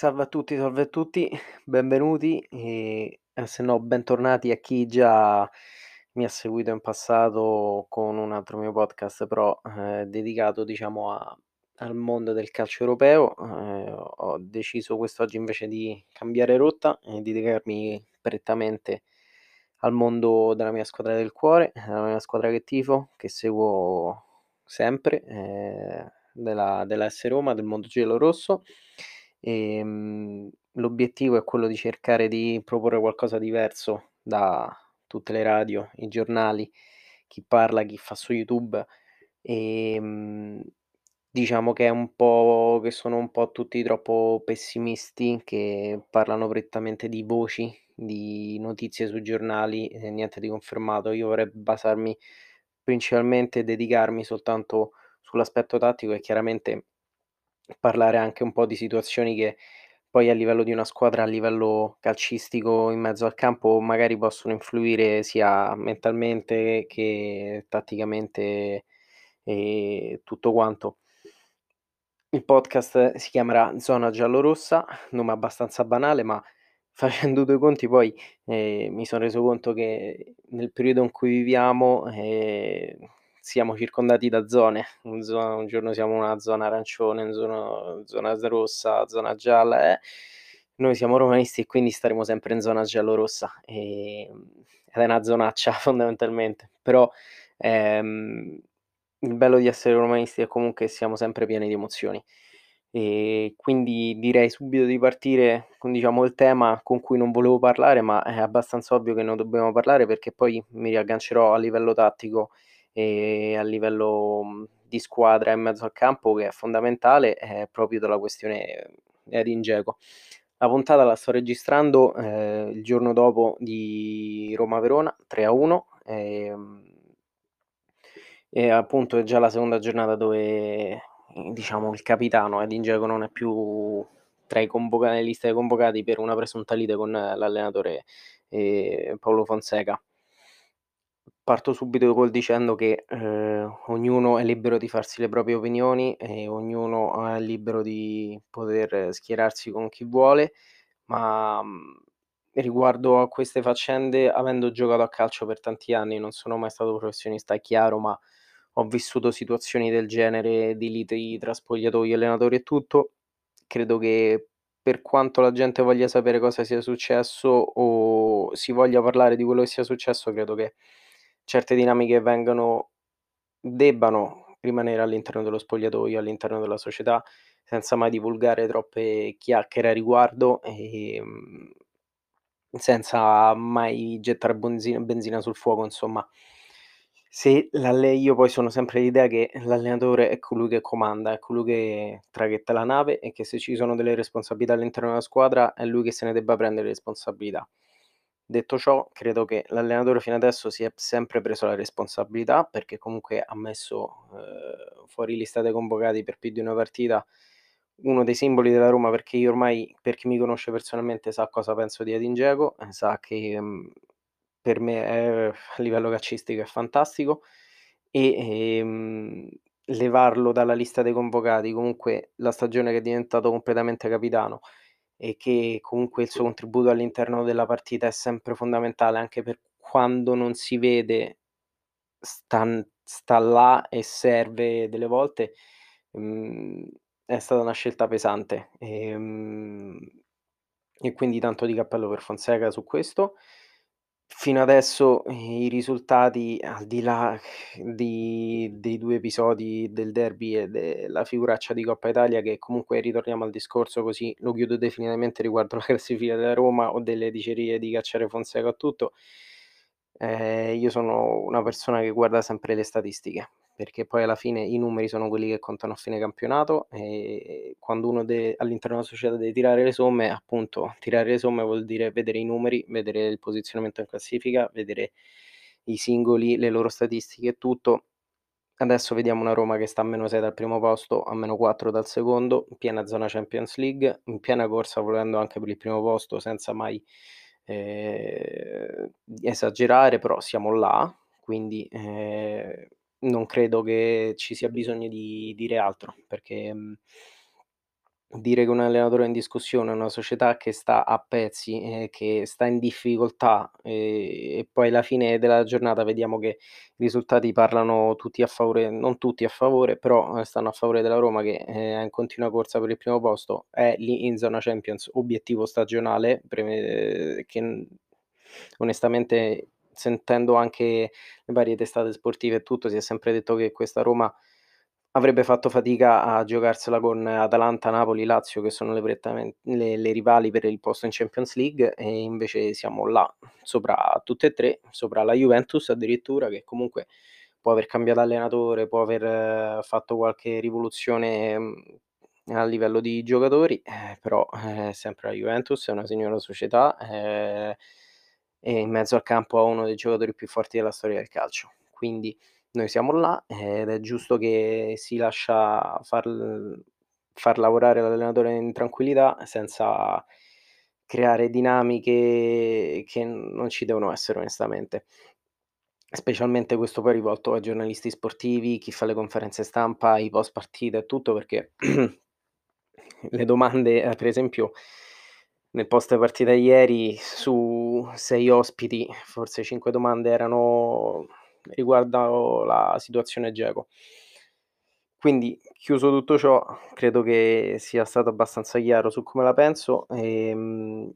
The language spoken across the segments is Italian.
Salve a tutti, salve a tutti, benvenuti e se no bentornati a chi già mi ha seguito in passato con un altro mio podcast, però eh, dedicato diciamo a- al mondo del calcio europeo. Eh, ho deciso quest'oggi invece di cambiare rotta e di dedicarmi prettamente al mondo della mia squadra del cuore, della mia squadra che tifo, che seguo sempre, eh, della, della S Roma, del mondo giallo-rosso. Ehm, l'obiettivo è quello di cercare di proporre qualcosa diverso da tutte le radio, i giornali, chi parla, chi fa su YouTube. Ehm, diciamo che è un po' che sono un po' tutti troppo pessimisti, che parlano prettamente di voci, di notizie sui giornali e niente di confermato. Io vorrei basarmi principalmente e dedicarmi soltanto sull'aspetto tattico e chiaramente parlare anche un po' di situazioni che poi a livello di una squadra, a livello calcistico in mezzo al campo, magari possono influire sia mentalmente che tatticamente e tutto quanto. Il podcast si chiamerà Zona Giallorossa, nome abbastanza banale, ma facendo due conti poi eh, mi sono reso conto che nel periodo in cui viviamo eh, siamo circondati da zone. Un, zo- un giorno siamo una zona arancione, in zona, zona rossa, zona gialla. eh. Noi siamo romanisti e quindi staremo sempre in zona giallo-rossa. E, ed è una zonaccia fondamentalmente. Però ehm, il bello di essere romanisti è comunque siamo sempre pieni di emozioni. E quindi direi subito di partire con diciamo il tema con cui non volevo parlare, ma è abbastanza ovvio che non dobbiamo parlare perché poi mi riaggancerò a livello tattico e a livello mhmm, di squadra in mezzo al campo che è fondamentale, è proprio della questione Edin Dzeko. La puntata la sto registrando eh, il giorno dopo di Roma-Verona 3-1 e, ehm, e appunto è già la seconda giornata dove diciamo il capitano Edin Dzeko non è più tra i convocati, liste dei convocati per una presunta lite con l'allenatore eh, Paolo Fonseca parto subito col dicendo che eh, ognuno è libero di farsi le proprie opinioni e ognuno è libero di poter schierarsi con chi vuole, ma mh, riguardo a queste faccende, avendo giocato a calcio per tanti anni, non sono mai stato professionista, è chiaro, ma ho vissuto situazioni del genere di liti tra spogliatoi, allenatori e tutto. Credo che per quanto la gente voglia sapere cosa sia successo o si voglia parlare di quello che sia successo, credo che certe dinamiche vengano debbano rimanere all'interno dello spogliatoio, all'interno della società, senza mai divulgare troppe chiacchiere a riguardo, ehm, senza mai gettare benzina benzina sul fuoco insomma. Se l'alle io poi sono sempre dell'idea che l'allenatore è colui che comanda, è colui che traghetta la nave e che se ci sono delle responsabilità all'interno della squadra è lui che se ne debba prendere responsabilità. Detto ciò, credo che l'allenatore fino adesso si è sempre preso la responsabilità, perché comunque ha messo, ehm, fuori lista dei convocati per più di una partita. Uno dei simboli della Roma, perché io ormai, per chi mi conosce personalmente, sa cosa penso di Edin Dzeko, e sa che, mhmm, per me è a livello calcistico è fantastico. E, ehm, levarlo dalla lista dei convocati, comunque la stagione che è diventato completamente capitano e che comunque il suo contributo all'interno della partita è sempre fondamentale, anche per quando non si vede stan sta là e serve delle volte, mhmm, è stata una scelta pesante. Ehm, e quindi tanto di cappello per Fonseca su questo. Fino adesso i risultati, al di là di dei 2 episodi del derby e della figuraccia di Coppa Italia, che comunque ritorniamo al discorso così lo chiudo definitivamente riguardo la classifica della Roma o delle dicerie di cacciare Fonseca o tutto, ehm, io sono una persona che guarda sempre le statistiche, perché poi alla fine i numeri sono quelli che contano a fine campionato e quando uno deve all'interno della società deve tirare le somme, appunto, tirare le somme vuol dire vedere i numeri, vedere il posizionamento in classifica, vedere i singoli, le loro statistiche e tutto. Adesso vediamo una Roma che sta a -6 dal primo posto, a -4 dal secondo, in piena zona Champions League, in piena corsa volendo anche per il primo posto senza mai, ehm, esagerare, però siamo là, quindi, ehm, non credo che ci sia bisogno di dire altro, perché, mhmm dire che un allenatore è in discussione, una società che sta a pezzi, ehm, che sta in difficoltà, ehm, e poi alla fine della giornata vediamo che i risultati parlano tutti a favore non tutti a favore, però, ehm, stanno a favore della Roma che è in continua corsa per il primo posto, è lì in zona Champions, obiettivo stagionale, preme che n onestamente sentendo anche le varie testate sportive e tutto, si è sempre detto che questa Roma avrebbe fatto fatica a giocarsela con Atalanta, Napoli, Lazio che sono le le le rivali per il posto in Champions League e invece siamo là, sopra tutte e 3, sopra la Juventus addirittura, che comunque può aver cambiato allenatore, può aver fatto qualche rivoluzione, mhmm, a livello di giocatori, eh, però è sempre la Juventus, è una signora società, ehm, e in mezzo al campo ha uno dei giocatori più forti della storia del calcio. Quindi noi siamo là ed è giusto che si lascia far far lavorare l'allenatore in tranquillità senza creare dinamiche che non ci devono essere onestamente. Specialmente questo poi rivolto ai giornalisti sportivi, chi fa le conferenze stampa, i post partita e tutto, perché le domande ehm, per esempio nel post partita ieri su 6 ospiti, forse 5 domande erano riguardo la situazione Dzeko. Quindi, chiuso tutto ciò, credo che sia stato abbastanza chiaro su come la penso, ehm,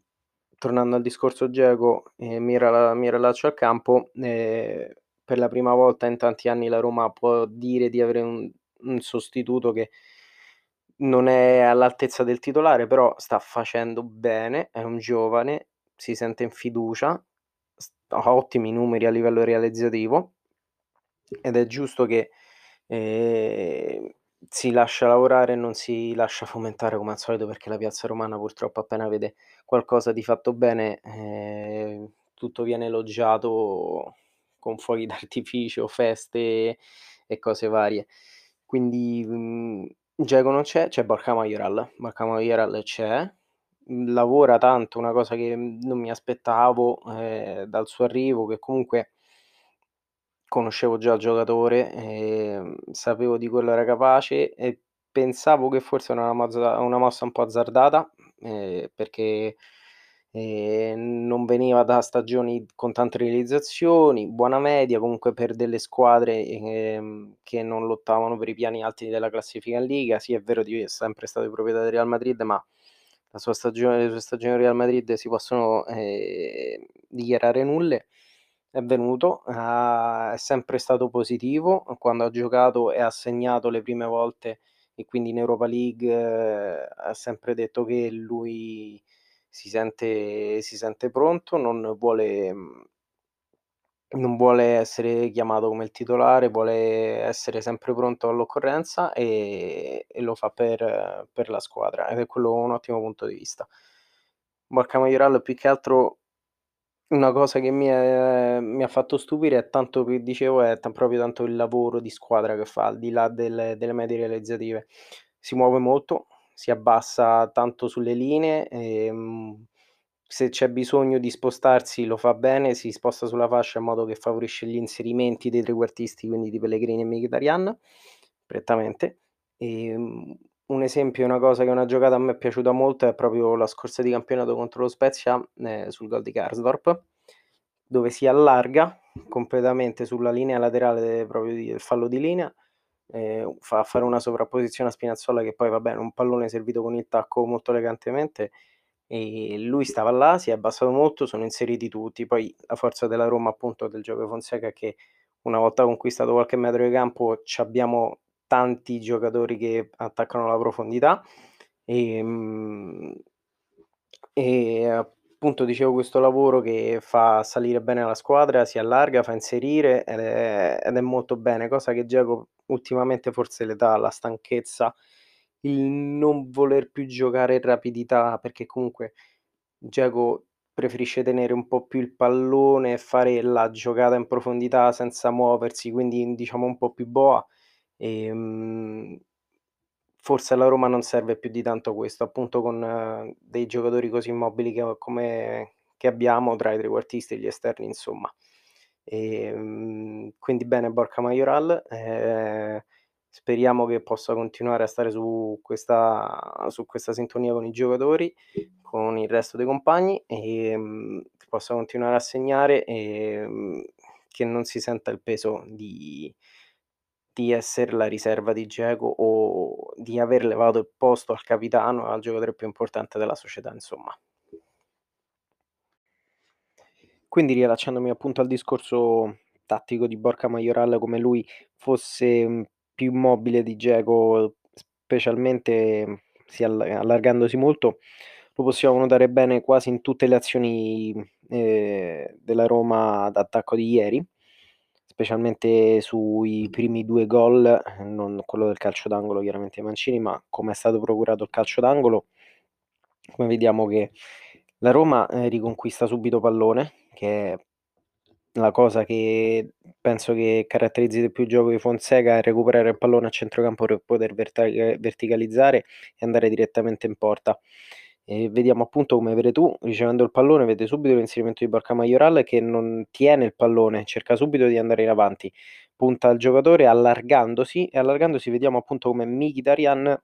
tornando al discorso Dzeko, ehm, mi rela mi riallaccio al campo, ehm, per la prima volta in tanti anni la Roma può dire di avere un un sostituto che non è all'altezza del titolare, però sta facendo bene, è un giovane, si sente in fiducia, ha ottimi numeri a livello realizzativo ed è giusto che, ehm, si lascia lavorare e non si lascia fomentare come al solito, perché la piazza romana purtroppo appena vede qualcosa di fatto bene, ehm, tutto viene elogiato con fuochi d'artificio, feste e cose varie. Quindi, mhmm, Dzeko non c'è, c'è Borja Mayoral. Borja Mayoral c'è, lavora tanto, una cosa che, non mi aspettavo, ehm, dal suo arrivo, che comunque conoscevo già il giocatore, ehm, sapevo di quello era capace e pensavo che forse era una una mossa un po' azzardata, ehm, perché, ehm, non veniva da stagioni con tante realizzazioni, buona media, comunque per delle squadre, ehm, che non lottavano per i piani alti della classifica in Liga. Sì, è vero di è sempre stato di proprietà del Real Madrid, ma la sua stagione le sue stagioni al Real Madrid si possono, ehm, dichiarare nulle. È venuto, ha è sempre stato positivo quando ha giocato e ha segnato le prime volte e quindi in Europa League ha sempre detto che lui si sente si sente pronto, non vuole mhmm non vuole essere chiamato come il titolare, vuole essere sempre pronto all'occorrenza, ehm, e lo fa per per la squadra ed è quello un ottimo punto di vista. Borja Mayoral più che altro una cosa che mi è mi ha fatto stupire è tanto che dicevo è ta proprio tanto il lavoro di squadra che fa, al di là delle delle medie realizzative. Si muove molto, si abbassa tanto sulle linee, ehm, se c'è bisogno di spostarsi lo fa bene, si sposta sulla fascia in modo che favorisce gli inserimenti dei trequartisti, quindi di Pellegrini e Mkhitaryan, prettamente. Ehm, un esempio, una cosa che una giocata a me è piaciuta molto è proprio la scorsa di campionato contro lo Spezia, ehm, sul gol di Karsdorp, dove si allarga completamente sulla linea laterale proprio di del fallo di linea, ehm, fa fare una sovrapposizione a Spinazzola che poi vabbè, un pallone servito con il tacco molto elegantemente, e lui stava là, si è abbassato molto, sono inseriti tutti. Poi la forza della Roma, appunto, del gioco Fonseca che una volta conquistato qualche metro di campo c'abbiamo tanti giocatori che attaccano la profondità, ehm e appunto dicevo questo lavoro che fa salire bene la squadra, si allarga, fa inserire ed è ed è molto bene, cosa che Dzeko ultimamente forse l'età, la stanchezza, il non voler più giocare in rapidità, perché comunque Dzeko preferisce tenere un po' più il pallone e fare la giocata in profondità senza muoversi, quindi diciamo un po' più boa, ehm, forse alla Roma non serve più di tanto questo, appunto con dei giocatori così immobili che come che abbiamo tra i trequartisti e gli esterni insomma. Ehm, quindi bene Borja Mayoral, ehm, Speriamo che possa continuare a stare su questa su questa sintonia con i giocatori, con il resto dei compagni, ehm, che possa continuare a segnare, ehm, che non si senta il peso di di esser la riserva di Dzeko o di aver levato il posto al capitano, al giocatore più importante della società, insomma. Quindi riallacciandomi appunto al discorso tattico di Borca Majoral, come lui fosse, mhmm, più mobile di Dzeko, specialmente si all allargandosi molto, lo possiamo notare bene quasi in tutte le azioni, ehm, della Roma d'attacco di ieri, specialmente sui primi 2 gol, non quello del calcio d'angolo chiaramente di Mancini, ma come è stato procurato il calcio d'angolo, come vediamo che la Roma, ehm, riconquista subito pallone, che è la cosa che penso che caratterizzi di più il gioco di Fonseca è recuperare il pallone a centrocampo per poter verticalizzare e andare direttamente in porta. E vediamo appunto come Veretù, ricevendo il pallone, vede subito l'inserimento di Borca Majoral che non tiene il pallone, cerca subito di andare in avanti, punta al giocatore allargandosi e allargandosi vediamo appunto come Mkhitaryan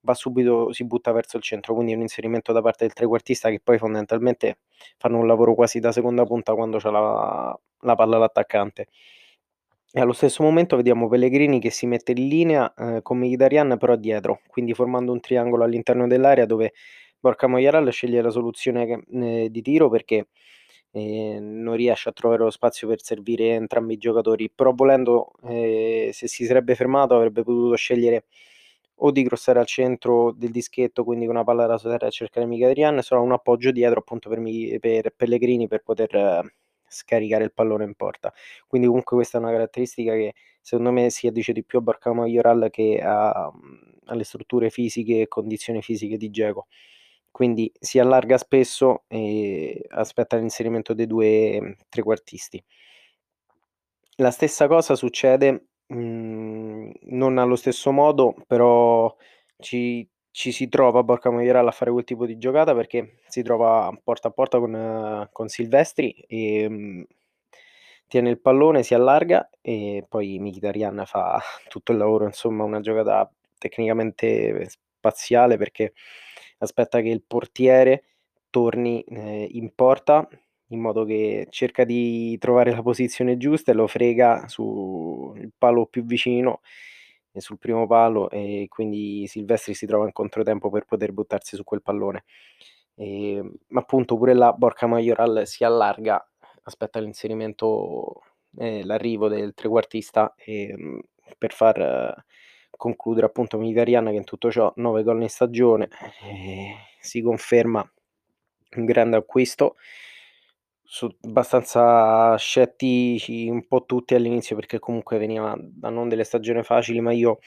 va subito si butta verso il centro, quindi un inserimento da parte del trequartista che poi fondamentalmente fanno un lavoro quasi da seconda punta quando c'ha la la palla l'attaccante. E allo stesso momento vediamo Pellegrini che si mette in linea, ehm, con Mkhitaryan però dietro, quindi formando un triangolo all'interno dell'area dove Borca Majoral sceglie la soluzione ehm, di tiro perché, ehm, non riesce a trovare lo spazio per servire entrambi i giocatori, però volendo, ehm, se si sarebbe fermato avrebbe potuto scegliere o di crossare al centro del dischetto, quindi con una palla da terra a cercare Mkhitaryan, no un appoggio dietro appunto per per Pellegrini per poter scaricare il pallone in porta. Quindi comunque questa è una caratteristica che secondo me si addice di più a Borca Majoral che a mhmm, alle strutture fisiche e condizioni fisiche di Dzeko. Quindi si allarga spesso e aspetta l'inserimento dei 2 trequartisti. La stessa cosa succede, mhmm, non allo stesso modo, però ci ci si trova Borca Majoral a fare quel tipo di giocata perché si trova porta a porta con con Silvestri, ehm, tiene il pallone, si allarga e poi Mkhitaryan fa tutto il lavoro, insomma una giocata tecnicamente spaziale perché aspetta che il portiere torni, ehm, in porta in modo che cerca di trovare la posizione giusta e lo frega sul palo più vicino, e sul primo palo e quindi Silvestri si trova in controtempo per poter buttarsi su quel pallone. Ma appunto pure là Borca Majoral si allarga, aspetta l'inserimento e l'arrivo del trequartista, ehm, per far concludere appunto Mkhitaryan che in tutto ciò 9 gol in stagione, ehm, si conferma un grande acquisto su abbastanza scettici un po' tutti all'inizio perché comunque veniva da non delle stagioni facili, ma io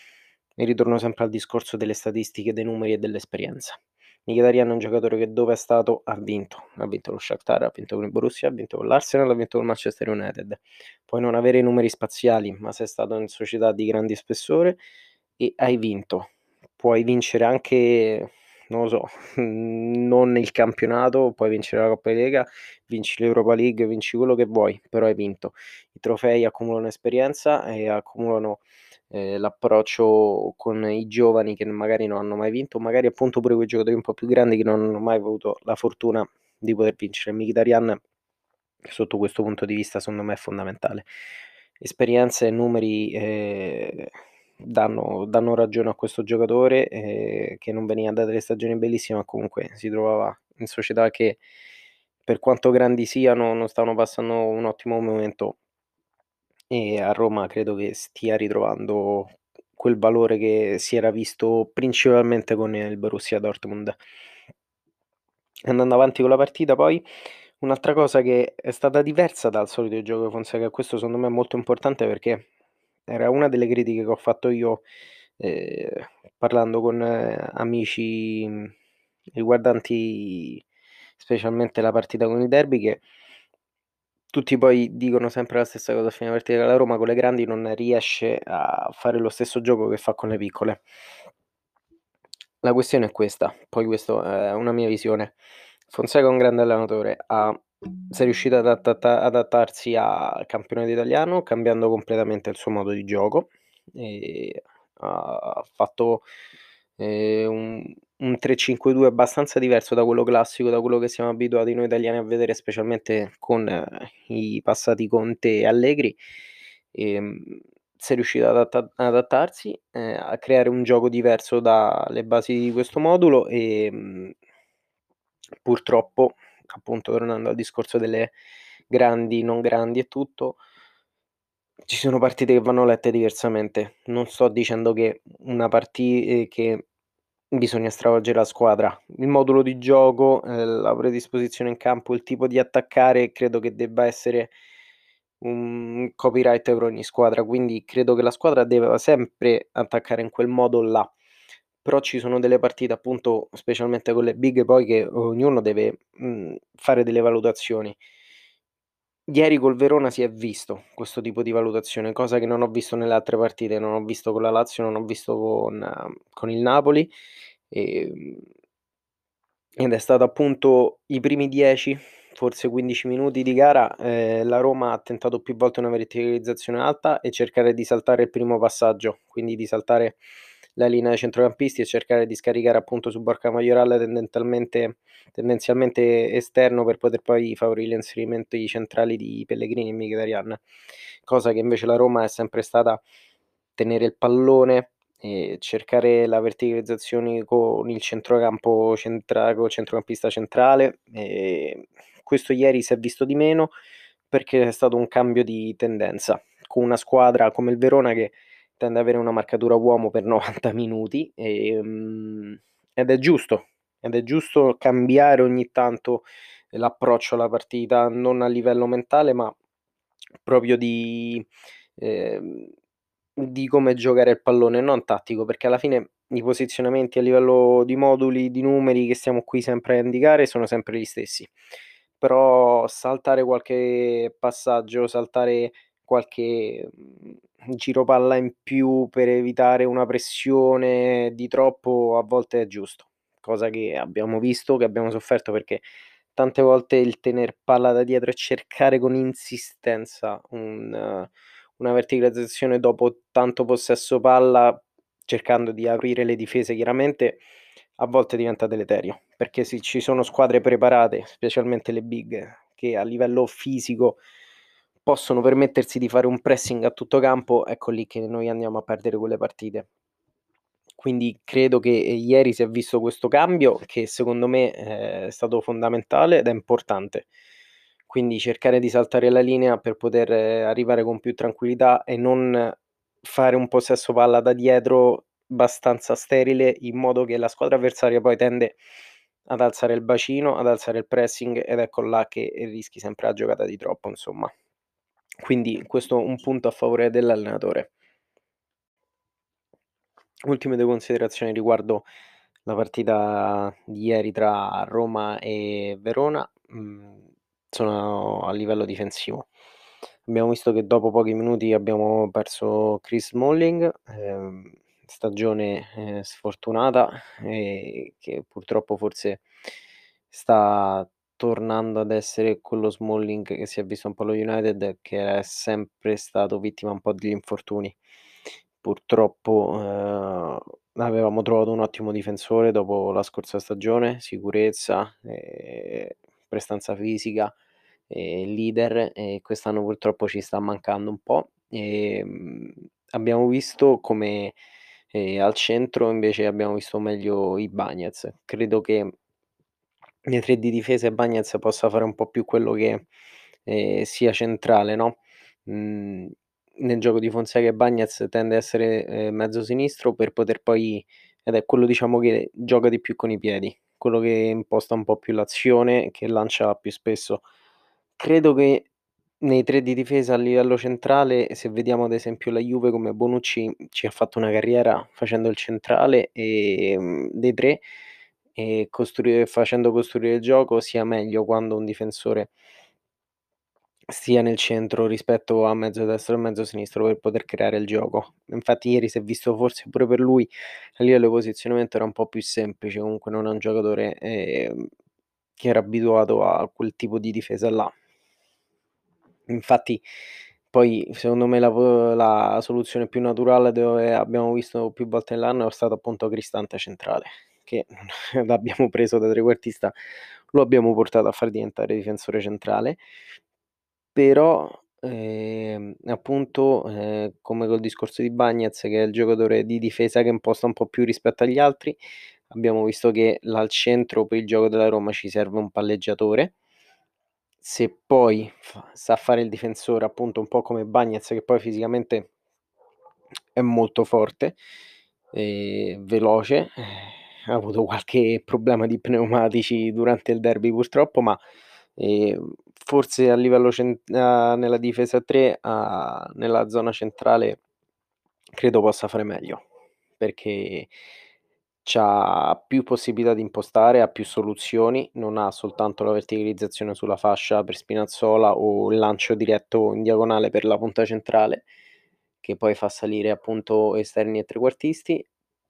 mi ritorno sempre al discorso delle statistiche, dei numeri e dell'esperienza. Mkhitaryan è un giocatore che dove è stato ha vinto, ha vinto lo Shakhtar, ha vinto con il Borussia, ha vinto con l'Arsenal, ha vinto col Manchester United. Puoi non avere i numeri spaziali, ma sei stato in società di grande spessore e hai vinto. Puoi vincere anche non lo so, non il campionato, puoi vincere la Coppa di Lega, vinci l'Europa League, vinci quello che vuoi, però hai vinto. I trofei accumulano esperienza e accumulano, ehm, l'approccio con i giovani che magari non hanno mai vinto, magari appunto pure quei giocatori un po' più grandi che non hanno mai avuto la fortuna di poter vincere. Mkhitaryan sotto questo punto di vista secondo me è fondamentale. Esperienza e numeri, ehm, danno danno ragione a questo giocatore, ehm, che non veniva da delle stagioni bellissime, ma comunque si trovava in società che, per quanto grandi siano, non stavano passando un ottimo momento. E a Roma credo che stia ritrovando quel valore che si era visto principalmente con il Borussia Dortmund. Andando avanti con la partita poi, un'altra cosa che è stata diversa dal solito gioco Fonseca, questo secondo me è molto importante perché era una delle critiche che ho fatto io, ehm, parlando con amici, mhmm, riguardanti specialmente la partita con il derby, che tutti poi dicono sempre la stessa cosa a fine partita, la Roma con le grandi non riesce a fare lo stesso gioco che fa con le piccole. La questione è questa, poi questo è una mia visione. Fonseca è un grande allenatore, ha sei riuscito ad attatta adattarsi al campionato italiano cambiando completamente il suo modo di gioco, ehm, ha fatto, ehm, un un 3-5-2 abbastanza diverso da quello classico, da quello che siamo abituati noi italiani a vedere, specialmente con i passati Conte e Allegri. Ehm, si è riuscito ad adatta adattarsi, ehm, a creare un gioco diverso dalle basi di questo modulo, ehm, purtroppo, appunto tornando al discorso delle grandi, non grandi e tutto ci sono partite che vanno lette diversamente. Non sto dicendo che una parti ehm, che bisogna stravolgere la squadra. Il modulo di gioco, ehm, la predisposizione in campo, il tipo di attaccare credo che debba essere un copyright per ogni squadra, quindi credo che la squadra debba sempre attaccare in quel modo là. Però ci sono delle partite, appunto, specialmente con le big poi che ognuno deve, mhmm, fare delle valutazioni. Ieri col Verona si è visto questo tipo di valutazione, cosa che non ho visto nelle altre partite, non ho visto con la Lazio, non ho visto con con il Napoli, ehm ed è stato appunto i primi 10, forse 15 minuti di gara, ehm, la Roma ha tentato più volte una verticalizzazione alta e cercare di saltare il primo passaggio, quindi di saltare la linea dei centrocampisti e cercare di scaricare appunto su Borca tendentalmente tendenzialmente esterno per poter poi favorire l'inserimento di centrali di Pellegrini e Mkhitaryan, cosa che invece la Roma è sempre stata tenere il pallone e cercare la verticalizzazione con il centrocampo centra col centrocampista centrale, ehm, questo ieri si è visto di meno perché è stato un cambio di tendenza, con una squadra come il Verona che tende ad avere una marcatura uomo per 90 minuti, ehm, ed è giusto, ed è giusto cambiare ogni tanto l'approccio alla partita, non a livello mentale, ma proprio di ehm, di come giocare il pallone, non tattico, perché alla fine i posizionamenti a livello di moduli, di numeri che stiamo qui sempre a indicare sono sempre gli stessi. Però saltare qualche passaggio, saltare qualche, mhmm, giro palla in più per evitare una pressione di troppo a volte è giusto, cosa che abbiamo visto, che abbiamo sofferto perché tante volte il tener palla da dietro e cercare con insistenza un una verticalizzazione dopo tanto possesso palla, cercando di aprire le difese chiaramente, a volte diventa deleterio, perché sì, ci sono squadre preparate, specialmente le big, che a livello fisico possono permettersi di fare un pressing a tutto campo, ecco lì che noi andiamo a perdere quelle partite. Quindi credo che ieri si è visto questo cambio che secondo me è stato fondamentale ed è importante. Quindi cercare di saltare la linea per poter arrivare con più tranquillità e non fare un possesso palla da dietro abbastanza sterile, in modo che la squadra avversaria poi tende ad alzare il bacino, ad alzare il pressing ed ecco là che rischi sempre la giocata di troppo, insomma. Quindi questo un punto a favore dell'allenatore. Ultime 2 considerazioni riguardo la partita di ieri tra Roma e Verona, mhmm, sono a livello difensivo. Abbiamo visto che dopo pochi minuti abbiamo perso Chris Smalling, ehm, stagione, ehm, sfortunata, ehm, che purtroppo forse sta tornando ad essere quello Smalling che si è visto un po' allo United, che è sempre stato vittima un po' di infortuni. Purtroppo, ehm, avevamo trovato un ottimo difensore dopo la scorsa stagione, sicurezza, ehm, prestanza fisica, ehm, leader e quest'anno purtroppo ci sta mancando un po'. Ehm, abbiamo visto come, ehm, al centro invece abbiamo visto meglio Ibañez. Credo che nei 3 di difesa Ibañez possa fare un po' più quello che, ehm, sia centrale, no, mhmm, nel gioco di Fonseca Ibañez tende a essere, ehm, mezzo sinistro per poter poi ed è quello diciamo che gioca di più con i piedi, quello che imposta un po' più l'azione, che lancia più spesso. Credo che nei 3 di difesa a livello centrale, se vediamo ad esempio la Juve come Bonucci ci ha fatto una carriera facendo il centrale, ehm, dei 3 e costruire facendo costruire il gioco, sia meglio quando un difensore stia nel centro rispetto a mezzo destro e mezzo sinistro per poter creare il gioco. Infatti ieri si è visto forse pure per lui a livello di posizionamento era un po' più semplice, comunque non è un giocatore, ehm, che era abituato a quel tipo di difesa là. Infatti poi secondo me la la soluzione più naturale dove abbiamo visto più volte nell'anno è stato appunto Cristante centrale, che l'abbiamo preso da trequartista, lo abbiamo portato a far diventare difensore centrale. Però, ehm, appunto, ehm, come col discorso di Bagnez che è il giocatore di difesa che imposta un po' più rispetto agli altri, abbiamo visto che al centro per il gioco della Roma ci serve un palleggiatore. Se poi sa fare il difensore, appunto un po' come Bagnez che poi fisicamente è molto forte, ehm, veloce, eh, ha avuto qualche problema di pneumatici durante il derby purtroppo, ma, ehm, forse a livello cen a nella difesa a 3, a nella zona centrale credo possa fare meglio, perché c'ha più possibilità di impostare, ha più soluzioni, non ha soltanto la verticalizzazione sulla fascia per Spinazzola o il lancio diretto in diagonale per la punta centrale, che poi fa salire appunto esterni e trequartisti.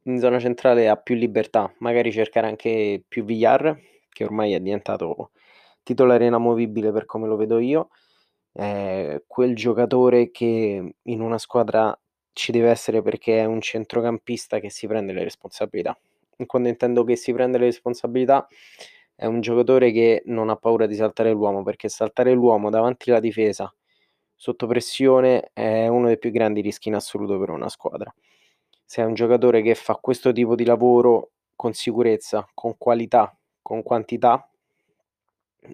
In zona centrale ha più libertà, magari cercare anche più Villar, che ormai è diventato titolare inamovibile per come lo vedo io. È quel giocatore che in una squadra ci deve essere perché è un centrocampista che si prende le responsabilità. Quando intendo che si prende le responsabilità, è un giocatore che non ha paura di saltare l'uomo, perché saltare l'uomo davanti alla difesa, sotto pressione, è uno dei più grandi rischi in assoluto per una squadra. Se è un giocatore che fa questo tipo di lavoro con sicurezza, con qualità, con quantità,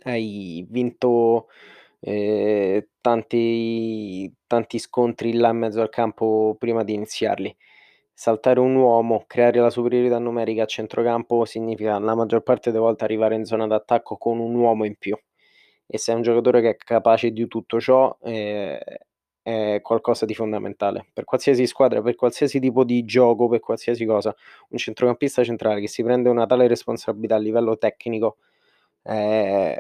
hai vinto, ehm, tanti tanti scontri là in mezzo al campo prima di iniziarli. Saltare un uomo, creare la superiorità numerica a centrocampo significa la maggior parte delle volte arrivare in zona d'attacco con un uomo in più. E se è un giocatore che è capace di tutto ciò, ehm, è qualcosa di fondamentale. Per qualsiasi squadra, per qualsiasi tipo di gioco, per qualsiasi cosa, un centrocampista centrale che si prende una tale responsabilità a livello tecnico, ehm,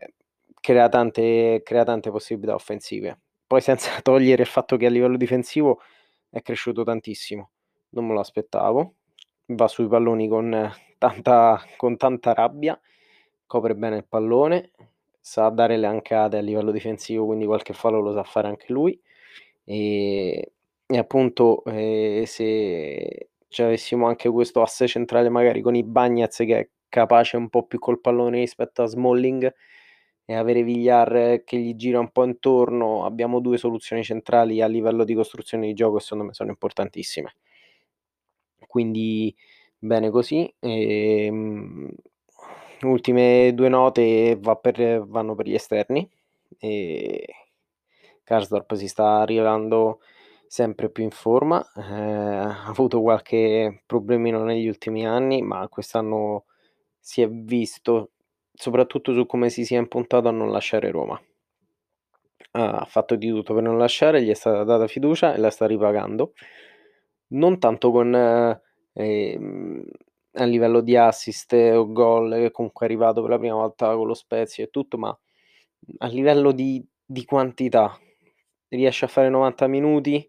crea tante crea tante possibilità offensive. Poi senza togliere il fatto che a livello difensivo è cresciuto tantissimo. Non me lo aspettavo. Va sui palloni con tanta con tanta rabbia, copre bene il pallone, sa dare le ancate a livello difensivo, quindi qualche fallo lo sa fare anche lui. Ehm, e appunto, ehm, se c'avessimo anche questo asse centrale magari con Ibañez che è capace un po' più col pallone rispetto a Smalling e avere Villar che gli gira un po' intorno, abbiamo 2 soluzioni centrali a livello di costruzione di gioco e secondo me sono importantissime. Quindi bene così. Ehm, ultime 2 note va per vanno per gli esterni. Ehm, Karsdorp si sta rivelando sempre più in forma, ehm, ha avuto qualche problemino negli ultimi anni, ma quest'anno si è visto, soprattutto su come si sia impuntato a non lasciare Roma. Ha fatto di tutto per non lasciare, gli è stata data fiducia e la sta ripagando. Non tanto con ehm, a livello di assist o gol, che comunque è arrivato per la prima volta con lo Spezia e tutto, ma a livello di di quantità. Riesce a fare 90 minuti,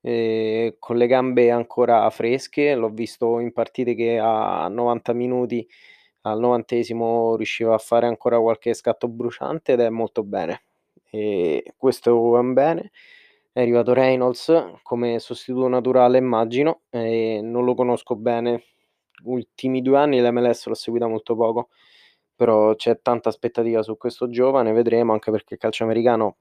ehm, con le gambe ancora fresche. L'ho visto in partite che a 90 minuti, al 90° riusciva a fare ancora qualche scatto bruciante ed è molto bene. Ehm, questo è un bene. È arrivato Reynolds come sostituto naturale immagino, ehm, non lo conosco bene. Ultimi 2 anni l'MLS l'ho seguita molto poco, però c'è tanta aspettativa su questo giovane, vedremo, anche perché il calcio americano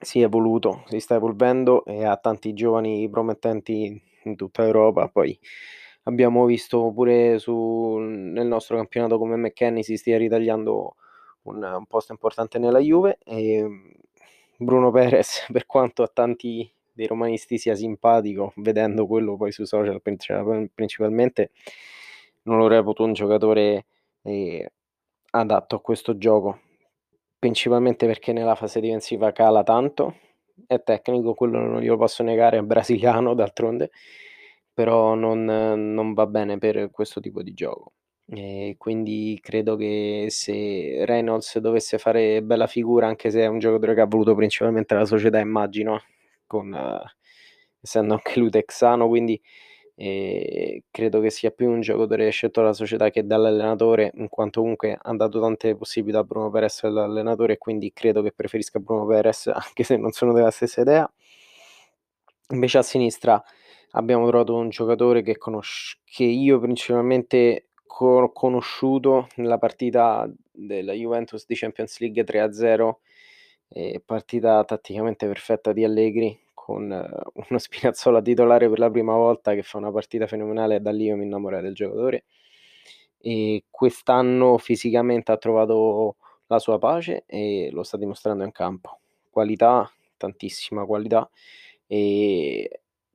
si è evoluto, si sta evolvendo e ha tanti giovani promettenti in tutta Europa. Poi abbiamo visto pure su nel nostro campionato come McKennie si stia ritagliando un un posto importante nella Juve. Ehm, Bruno Perez, per quanto a tanti dei romanisti sia simpatico, vedendo quello poi sui social principalmente, non lo reputo un giocatore, ehm, adatto a questo gioco. Principalmente perché nella fase difensiva cala tanto, è tecnico, quello non glielo posso negare, è brasiliano d'altronde, però non non va bene per questo tipo di gioco. E quindi credo che se Reynolds dovesse fare bella figura, anche se è un giocatore che ha voluto principalmente la società immagino, con essendo anche lui texano, quindi, ehm, credo che sia più un giocatore scelto dalla società che dall'allenatore, in quanto comunque han dato tante possibilità a Bruno Perez e quindi credo che preferisca Bruno Perez, anche se non sono della stessa idea. Invece a sinistra abbiamo trovato un giocatore che conosc che io principalmente ho conosciuto nella partita della Juventus di Champions League 3-0, ehm, partita tatticamente perfetta di Allegri con uno Spinazzola titolare per la prima volta che fa una partita fenomenale e da lì io mi innamorai del giocatore. E quest'anno fisicamente ha trovato la sua pace e lo sta dimostrando in campo. Qualità, tantissima qualità, ehm,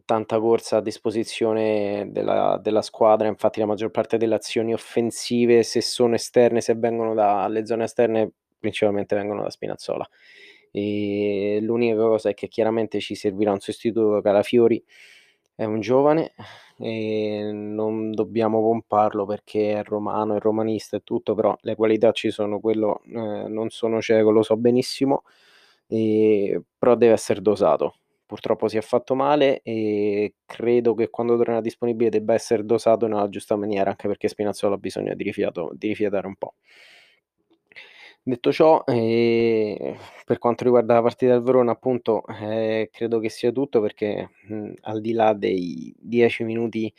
tanta corsa a disposizione della della squadra, infatti la maggior parte delle azioni offensive, se sono esterne, se vengono dalle zone esterne, principalmente vengono da Spinazzola. Ehm, l'unica cosa è che chiaramente ci servirà un sostituto, Calafiori è un giovane, e non dobbiamo pomparlo perché è romano, è romanista e tutto, però le qualità ci sono, quello, ehm, non sono cieco, lo so benissimo, ehm, però deve esser dosato. Purtroppo si è fatto male e credo che quando tornerà disponibile debba esser dosato nella giusta maniera, anche perché Spinazzola ha bisogno di rifiato di rifiatare un po'. Detto ciò, ehm, per quanto riguarda la partita del Verona appunto, ehm, credo che sia tutto perché, mhmm, al di là dei 10 minuti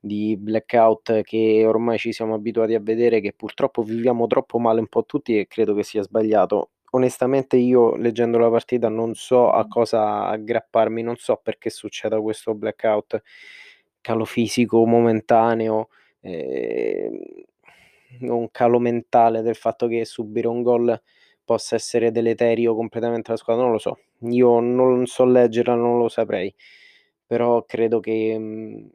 di blackout che ormai ci siamo abituati a vedere, che purtroppo viviamo troppo male un po' tutti e credo che sia sbagliato. Onestamente io leggendo la partita non so a cosa aggrapparmi, non so perché succeda questo blackout, calo fisico momentaneo, ehm, un calo mentale del fatto che subire un gol possa essere deleterio completamente alla squadra, non lo so. Io non so leggerla, non lo saprei, però credo che, mhmm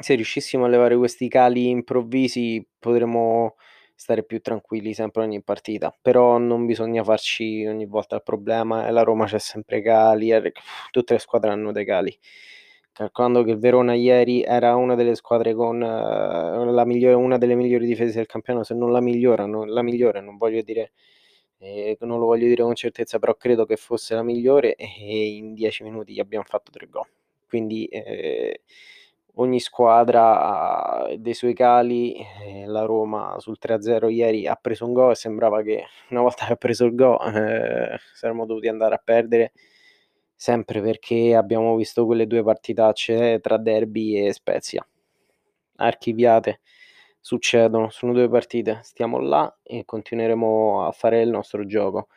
se riuscissimo a levare questi cali improvvisi potremmo stare più tranquilli sempre ogni partita, però non bisogna farci ogni volta il problema, la Roma c'ha sempre cali, e r tutte le squadre hanno dei cali. Calcolando che il Verona ieri era una delle squadre con la migliore una delle migliori difese del campionato, se non la migliore non la migliore, non voglio dire ehm, non lo voglio dire con certezza, però credo che fosse la migliore, e in 10 minuti gli abbiam fatto 3 gol. Quindi, ehm, ogni squadra ha dei suoi cali, ehm, la Roma sul 3-0 ieri ha preso un gol e sembrava che una volta che ha preso il gol, ehm, saremmo dovuti andare a perdere, sempre perché abbiamo visto quelle 2 partitacce tra derby e Spezia. Archiviate, succedono, sono 2 partite, stiamo là e continueremo a fare il nostro gioco.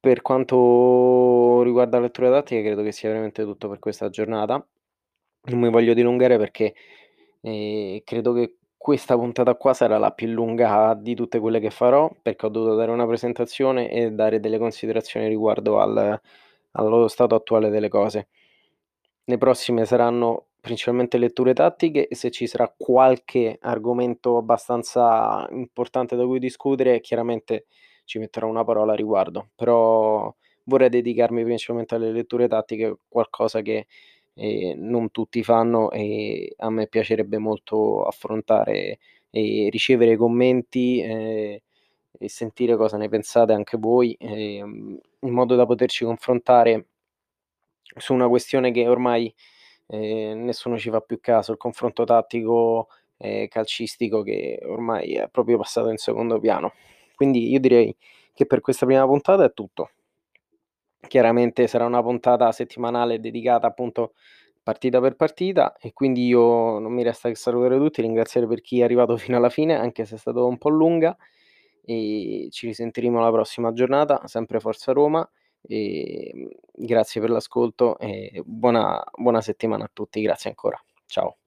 Per quanto riguarda la lettura tattica credo che sia veramente tutto per questa giornata. Non mi voglio dilungare perché, ehm, credo che questa puntata qua sarà la più lunga di tutte quelle che farò, perché ho dovuto dare una presentazione e dare delle considerazioni riguardo al allo stato attuale delle cose. Le prossime saranno principalmente letture tattiche e se ci sarà qualche argomento abbastanza importante da cui discutere, chiaramente ci metterò una parola a riguardo, però vorrei dedicarmi principalmente alle letture tattiche, qualcosa che, ehm, non tutti fanno e a me piacerebbe molto affrontare e ricevere commenti, ehm, e sentire cosa ne pensate anche voi, ehm, in modo da poterci confrontare su una questione che ormai, ehm, nessuno ci fa più caso, il confronto tattico, ehm, calcistico che ormai è proprio passato in secondo piano. Quindi io direi che per questa prima puntata è tutto. Chiaramente sarà una puntata settimanale dedicata appunto partita per partita e quindi io non mi resta che salutare tutti, ringraziare per chi è arrivato fino alla fine, anche se è stato un po' lunga, e ci risentiremo alla prossima giornata, sempre Forza Roma, ehm, grazie per l'ascolto e buona buona settimana a tutti. Grazie ancora. Ciao.